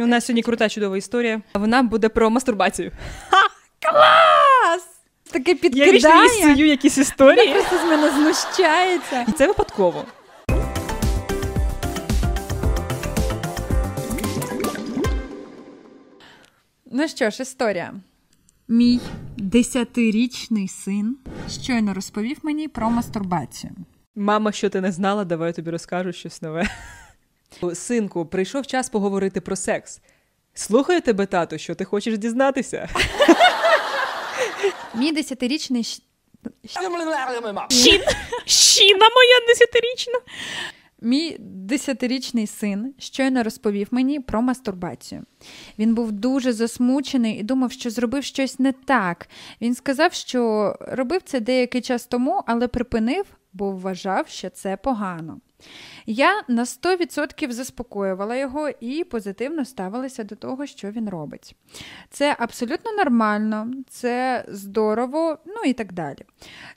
У нас сьогодні крута чудова історія. Вона буде про мастурбацію. Ха! Клас! Таке підкидає. Я вічно їй сую якісь історії. Вона просто з мене знущається. І це випадково. Ну що ж, історія. Мій десятирічний син щойно розповів мені про мастурбацію. Мама, що ти не знала, давай я тобі розкажу щось нове. Синку, прийшов час поговорити про секс. Слухаю тебе, тату, що ти хочеш дізнатися? Мій десятирічний Щін! Щіна моя десятирічна. Мій десятирічний син щойно розповів мені про мастурбацію. Він був дуже засмучений і думав, що зробив щось не так. Він сказав, що робив це деякий час тому, але припинив, бо вважав, що це погано. Я на 100% заспокоювала його і позитивно ставилася до того, що він робить. Це абсолютно нормально, це здорово, ну і так далі.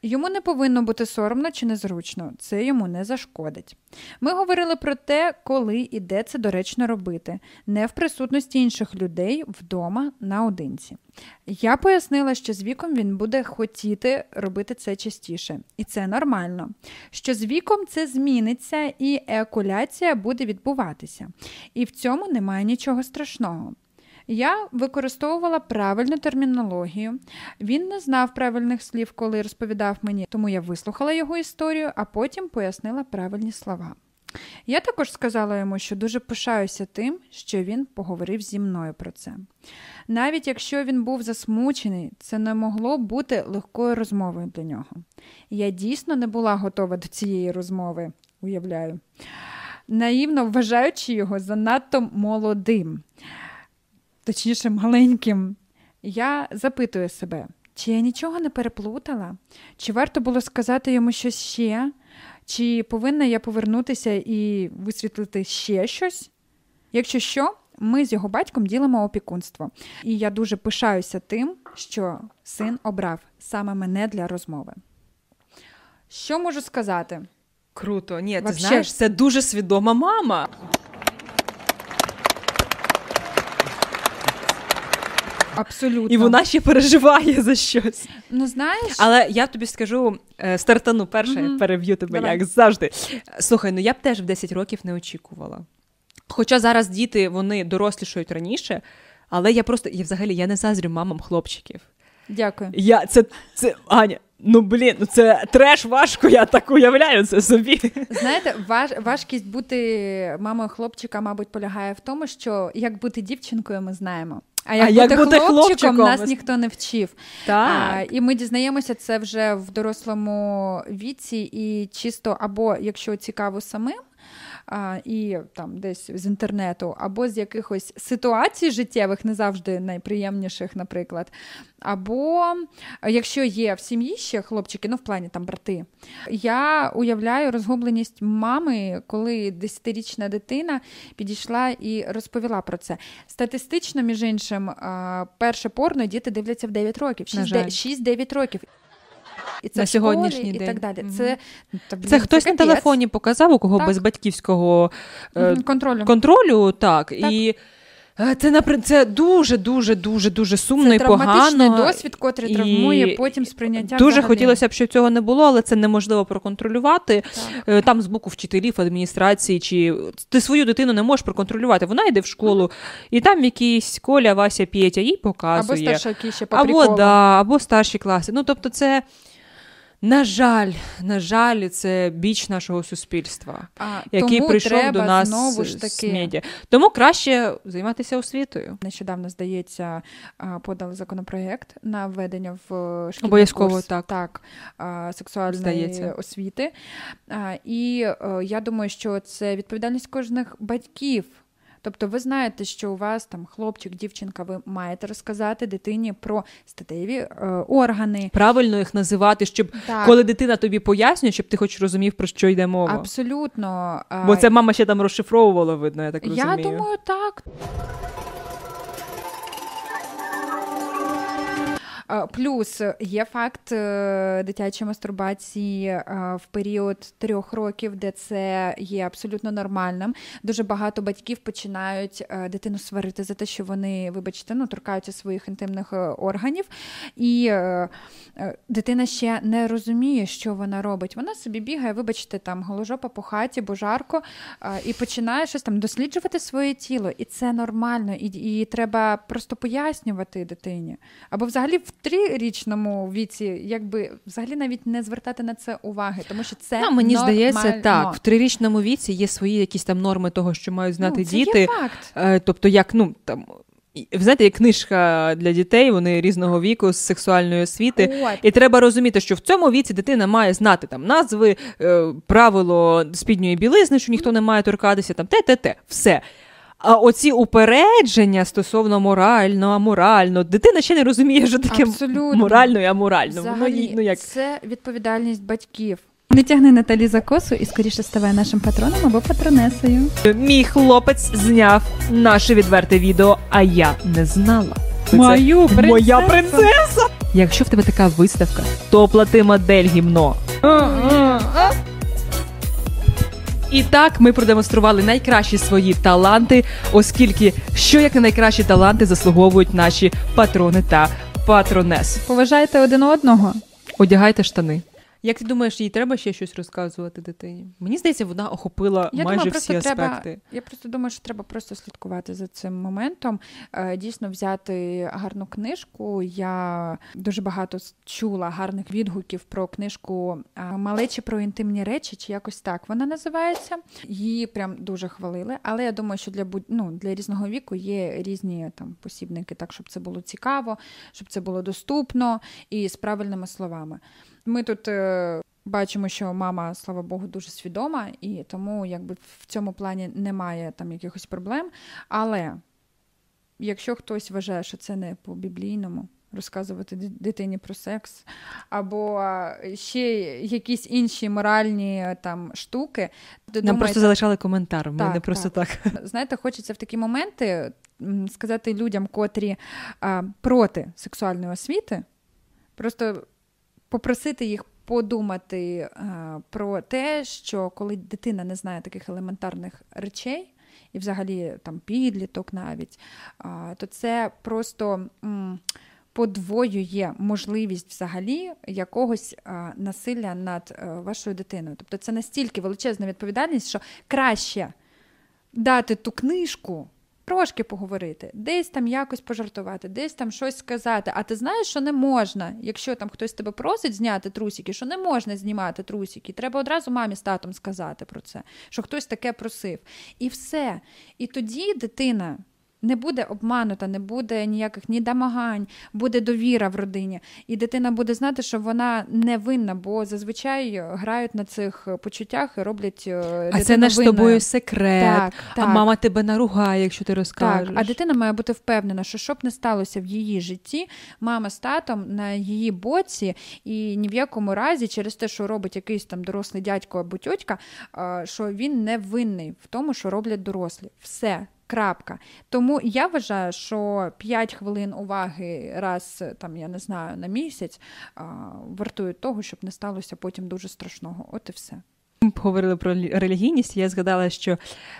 Йому не повинно бути соромно чи незручно, це йому не зашкодить. Ми говорили про те, коли і де це доречно робити, не в присутності інших людей вдома наодинці. Я пояснила, що з віком він буде хотіти робити це частіше, і це нормально. Що з віком це зміниться і еакуляція буде відбуватися. І в цьому немає нічого страшного. Я використовувала правильну термінологію. Він не знав правильних слів, коли розповідав мені, тому я вислухала його історію, а потім пояснила правильні слова. Я також сказала йому, що дуже пишаюся тим, що він поговорив зі мною про це. Навіть якщо він був засмучений, це не могло бути легкою розмовою для нього. Я дійсно не була готова до цієї розмови, уявляю, наївно вважаючи його занадто молодим, точніше, маленьким. Я запитую себе, чи я нічого не переплутала? Чи варто було сказати йому щось ще? Чи повинна я повернутися і висвітлити ще щось? Якщо що, ми з його батьком ділимо опікунство. І я дуже пишаюся тим, що син обрав саме мене для розмови. Що можу сказати? Круто. Ні, ти Вообще. знаєш, це дуже свідома мама. Абсолютно. І вона ще переживає за щось. Ну, знаєш, Але я тобі скажу е, стартану перше, Мгм. переб'ю тебе, Давай. як завжди. Слухай, ну я б теж в 10 років не очікувала. Хоча зараз діти вони дорослішають раніше, але я просто я взагалі я не заздрю мамам хлопчиків. дякую. Я це, це Аня. Ну блін, ну це треш важко, я так уявляю це собі. Знаєте, важ, важкість бути мамою хлопчика, мабуть, полягає в тому, що як бути дівчинкою, ми знаємо. А як, А як бути, бути хлопчиком, хлопчиком? нас ніхто не вчив. А, і ми дізнаємося це вже в дорослому віці, і чисто або якщо цікаво самим. А, і там десь з інтернету, або з якихось ситуацій життєвих, не завжди найприємніших, наприклад. Або якщо є в сім'ї ще хлопчики, ну в плані там брати, я уявляю розгубленість мами, коли десятирічна дитина підійшла і розповіла про це. Статистично, між іншим, перше порно діти дивляться в 9 років, На 6-9 6-9 років. І це На сьогоднішній і день. так далі. Мгм. Це, та, Це хтось на телефоні показав, у кого Так. без батьківського е, контролю. контролю, так. І е, це напри- це дуже, дуже, дуже, дуже сумно Це і погано. досвід, котрий і травмує потім сприйняття. Дуже взагалі. хотілося б, щоб цього не було, але це неможливо проконтролювати. Так. Е, Там з боку вчителів, адміністрації, чи ти свою дитину не можеш проконтролювати. Вона йде в школу, і там якийсь Коля, Вася, Петя їй Або показує. старшаки ще по або, да, або старші класи. Ну, тобто, це. На жаль, на жаль, це біч нашого суспільства, А, який тому прийшов треба до нас знову ж з таки. медіа. Тому краще займатися освітою. Нещодавно, здається, подали законопроєкт на введення в е, шкільний Обов'язково, курс, так. так сексуальної Здається. освіти. І е, я думаю, що це відповідальність кожних батьків. Тобто ви знаєте, що у вас там хлопчик, дівчинка, ви маєте розказати дитині про статеві е, органи. Правильно їх називати, щоб Так, коли дитина тобі пояснює, щоб ти хоч розумів, про що йде мова. абсолютно. Бо це мама ще там розшифровувала, видно, я так розумію. Я думаю, так. Плюс є факт е, дитячої мастурбації е, в період трьох років, де це є абсолютно нормальним. Дуже багато батьків починають е, дитину сварити за те, що вони, вибачте, ну торкаються своїх інтимних органів, і дитина ще не розуміє, що вона робить. Вона собі бігає, вибачте, там голожопа по хаті, бо жарко, і починає щось там досліджувати своє тіло. І це нормально, і, і треба просто пояснювати дитині. Або взагалі в трирічному віці, якби взагалі навіть не звертати на це уваги, тому що це ну, мені нормально. здається, так в трирічному віці є свої якісь там норми того, що мають знати ну, це діти. Є факт. Е, тобто, як ну там. Ви знаєте, є книжка для дітей, вони різного віку з сексуальної освіти, От. і треба розуміти, що в цьому віці дитина має знати там назви, е, правило спідньої білизни, що ніхто не має торкатися, там те, те, те, все. А оці упередження стосовно морально, аморально, дитина ще не розуміє, що таке Абсолютно. морально і аморально. Взагалі, Воно, ну, як... Це відповідальність батьків. Не тягни Наталі за косу і скоріше ставай нашим патроном або патронесою. Мій хлопець зняв наше відверте відео, а я не знала. Мою принцесу. Моя принцеса! Якщо в тебе така виставка, то плати модель гімно. І так ми продемонстрували найкращі свої таланти, оскільки що як не найкращі таланти заслуговують наші патрони та патронес. Поважайте один одного. Одягайте штани. Як ти думаєш, їй треба ще щось розказувати дитині? Мені здається, вона охопила я майже думаю, всі аспекти. Треба, я просто думаю, що треба просто слідкувати за цим моментом. Е, дійсно, взяти гарну книжку. Я дуже багато чула гарних відгуків про книжку е, Малечі про інтимні речі, чи якось так вона називається. Її прям дуже хвалили. Але я думаю, що для ну, для різного віку є різні там посібники, так щоб це було цікаво, щоб це було доступно і з правильними словами. Ми тут е, бачимо, що мама, слава Богу, дуже свідома, і тому якби в цьому плані немає там якихось проблем. Але якщо хтось вважає, що це не по біблійному. Розказувати дитині про секс, або ще якісь інші моральні там штуки. Нам думаєте... просто залишали коментар. Ми так, не просто так. так. Знаєте, хочеться в такі моменти сказати людям, котрі а, проти сексуальної освіти, просто попросити їх подумати е, про те, що коли дитина не знає таких елементарних речей, і взагалі там підліток навіть, а, то це просто. Подвоює можливість взагалі якогось а, насилля над а, е, вашою дитиною. Тобто це настільки величезна відповідальність, що краще дати ту книжку, трошки поговорити, десь там якось пожартувати, десь там щось сказати. А ти знаєш, що не можна, якщо там хтось тебе просить зняти трусики, що не можна знімати трусики. Треба одразу мамі з татом сказати про це, що хтось таке просив. І все. І тоді дитина не буде обманута, не буде ніяких ні домагань, буде довіра в родині. І дитина буде знати, що вона не винна, бо зазвичай грають на цих почуттях і роблять. Е, а це наш з тобою секрет. Так, так. А мама тебе наругає, якщо ти розкажеш. Так, А дитина має бути впевнена, що щоб не сталося в її житті, мама з татом на її боці, і ні в якому разі, через те, що робить якийсь там дорослий дядько або тьотька, що він не винний в тому, що роблять дорослі. Все. Крапка. Тому я вважаю, що 5 хвилин уваги раз, там, я не знаю, на місяць вартують того, щоб не сталося потім дуже страшного. От і все. Говорили про релігійність. Я згадала, що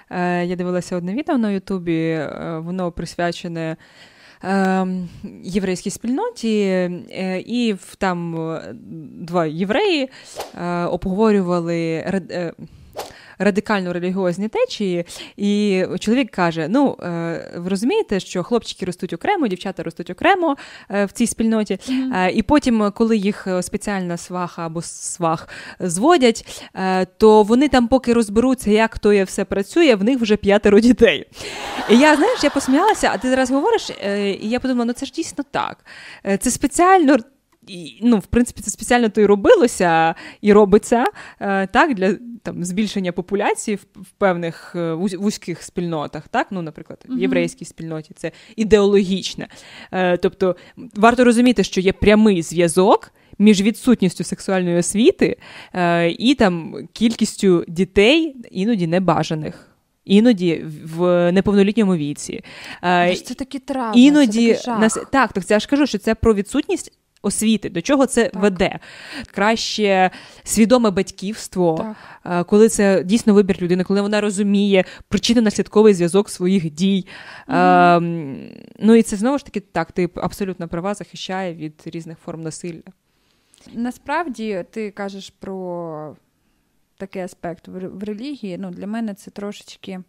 е, я дивилася одне відео на Ютубі, е, воно присвячене. Е, єврейській спільноті, е, і там е, два євреї е, обговорювали радикально релігіозні течії, і чоловік каже: Ну, е, ви розумієте, що хлопчики ростуть окремо, дівчата ростуть окремо е, в цій спільноті, mm-hmm. і потім, коли їх спеціальна сваха або свах зводять, то вони там, поки розберуться, як то є все працює, в них вже п'ятеро дітей. І я знаєш, я посміялася, а ти зараз говориш, і я подумала, ну це ж дійсно так. Це спеціально і, ну, в принципі, це спеціально то і робилося і робиться е, так, для там, збільшення популяції в, в певних е, вузьких спільнотах, так, ну, наприклад, в єврейській спільноті це ідеологічне. Е, тобто варто розуміти, що є прямий зв'язок. Між відсутністю сексуальної освіти е, і там кількістю дітей, іноді небажаних іноді в неповнолітньому віці. Це такі травми, іноді це такий нас так, так я ж кажу, що це про відсутність. Освіти, до чого це так. веде? Краще свідоме батьківство, так. коли це дійсно вибір людини, коли вона розуміє причинно-наслідковий зв'язок своїх дій. Mm. Е, ну і це знову ж таки так, ти абсолютно права захищає від різних форм насилля. Насправді ти кажеш про такий аспект в релігії. Ну, Для мене це трошечки,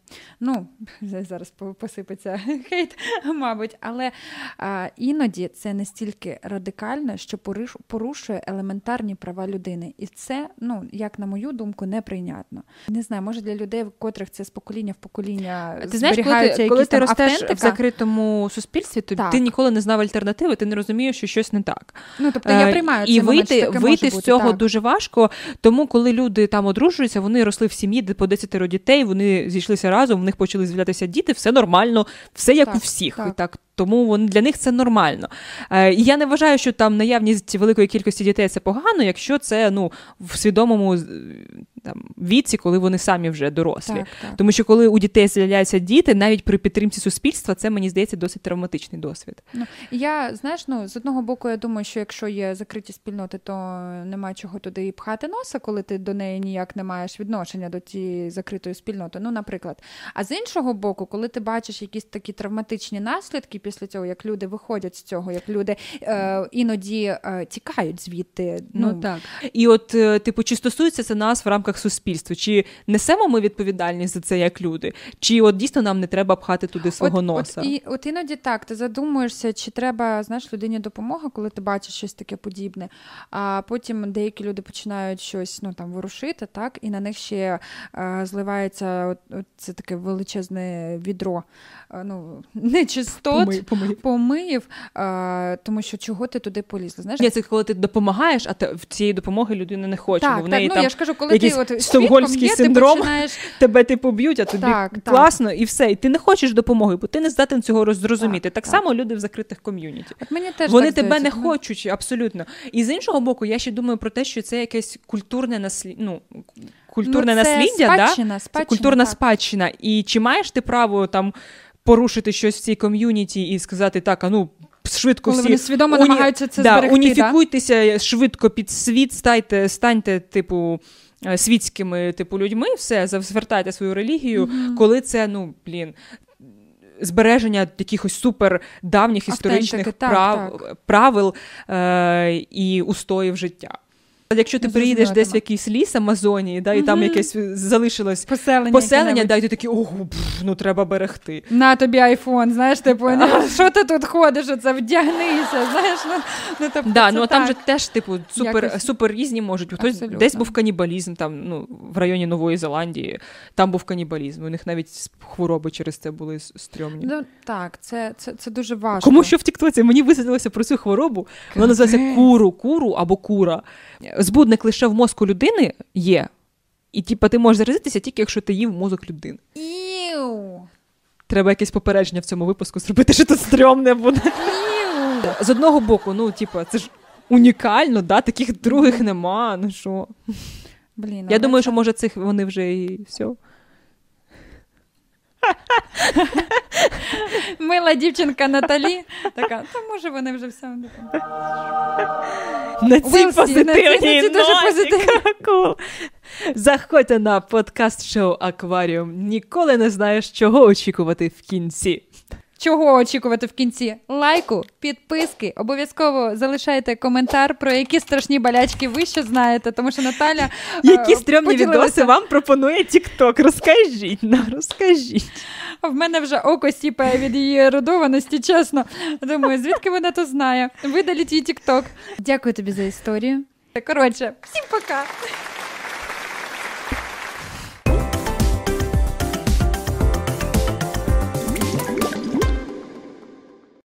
ну, зараз посипеться хейт, мабуть, але а, іноді це настільки радикально, що порушує елементарні права людини. І це, ну, як на мою думку, неприйнятно. Не знаю, може для людей, в котрих це з покоління в покоління ти знаєш, коли ти, коли ти ростеш автентика. в закритому суспільстві, то так. ти ніколи не знав альтернативи, ти не розумієш, що щось не так. Ну, тобто я е, приймаю І момент, вийти, вийти з цього так. дуже важко, тому коли люди там одружуються, вони росли в сім'ї, де по десятеро дітей, вони зійшлися разом, в них почали з'являтися діти, все нормально, все як так, у всіх. Так. І так тому вони для них це нормально. Е, І я не вважаю, що там наявність великої кількості дітей це погано, якщо це ну в свідомому там віці, коли вони самі вже дорослі. Так, так. Тому що коли у дітей з'являються діти, навіть при підтримці суспільства, це мені здається досить травматичний досвід. Ну я знаєш, ну з одного боку, я думаю, що якщо є закриті спільноти, то немає чого туди і пхати носа, коли ти до неї ніяк не маєш відношення до тієї закритої спільноти. Ну, наприклад. А з іншого боку, коли ти бачиш якісь такі травматичні наслідки після цього, як люди виходять з цього, як люди е, іноді е, тікають звідти. Ну, ну так. І от, е, типу, чи стосується це нас в рамках суспільства? Чи несемо ми відповідальність за це як люди? Чи от дійсно нам не треба пхати туди свого от, носа? От, і, от іноді так, ти задумуєшся, чи треба знаєш, людині допомога, коли ти бачиш щось таке подібне. А потім деякі люди починають щось ну, там, ворушити, так, і на них ще е, зливається от, от це таке величезне відро ну, нечистот, Помий, помив, помив а, тому що чого ти туди полізла. Знаєш? Ні, це коли ти допомагаєш, а в цієї допомоги людина не хоче. Так, бо в неї так, там ну, я ж кажу, коли ти от стокгольмський синдром, ти починаєш... тебе типу б'ють, а тобі так, класно, і все. І ти не хочеш допомоги, бо ти не здатен цього зрозуміти. Так, так само люди в закритих ком'юніті. От мені теж Вони так тебе здається. не хочуть, абсолютно. І з іншого боку, я ще думаю про те, що це якесь культурне наслід... ну, культурне ну, це насліддя, спадщина, да? спадщина, це культурна так. спадщина. І чи маєш ти право там порушити щось в цій ком'юніті і сказати так, а ну. Швидко Коли всі вони свідомо уні... намагаються це да, зберегти, уніфікуйтеся да? швидко під світ, стайте, станьте, типу, е, світськими типу, людьми, все, звертайте свою релігію, mm-hmm. коли це, ну, блін. Збереження якихось супер давніх історичних прав, так. правил е- і устоїв життя. Якщо ти приїдеш десь в якийсь ліс Амазонії, да, і mm-hmm. там якесь залишилось поселення, поселення да, і ти такий, ого, ну треба берегти. На тобі айфон, знаєш, типу, що ти тут ходиш, оце вдягнися, знаєш, ну, ну, тобто, да, ну, там же теж, типу, супер Якось... супер різні можуть. Хтось Абсолютно. десь був канібалізм, там, ну, в районі Нової Зеландії, там був канібалізм. У них навіть хвороби через це були стрьомні. Ну, так, це це, це дуже важко. Кому що в Тіктоці? Мені висвітилося про цю хворобу. Вона називається куру, куру або кура збудник лише в мозку людини є, і типу, ти можеш заразитися тільки якщо ти їв мозок людини. Іу. Треба якесь попередження в цьому випуску зробити, що тут стрьомне буде. Іу. З одного боку, ну, типу, це ж унікально, да? таких других нема. ну що. Блін, Я думаю, це... що може цих вони вже і все. Мила дівчинка Наталі. Така, то може вони вже все. На цій позитивній ноті. Заходьте на подкаст-шоу Акваріум. Ніколи не знаєш, чого очікувати в кінці. Чого очікувати в кінці? Лайку, підписки. Обов'язково залишайте коментар, про які страшні болячки ви ще знаєте, тому що Наталя. Які е, стрьомні відоси вам пропонує TikTok? Розкажіть нам, розкажіть. В мене вже око сіпає від її ерудованості, чесно. Думаю, звідки вона то знає? Видаліть її TikTok. Дякую тобі за історію. Коротше, всім пока.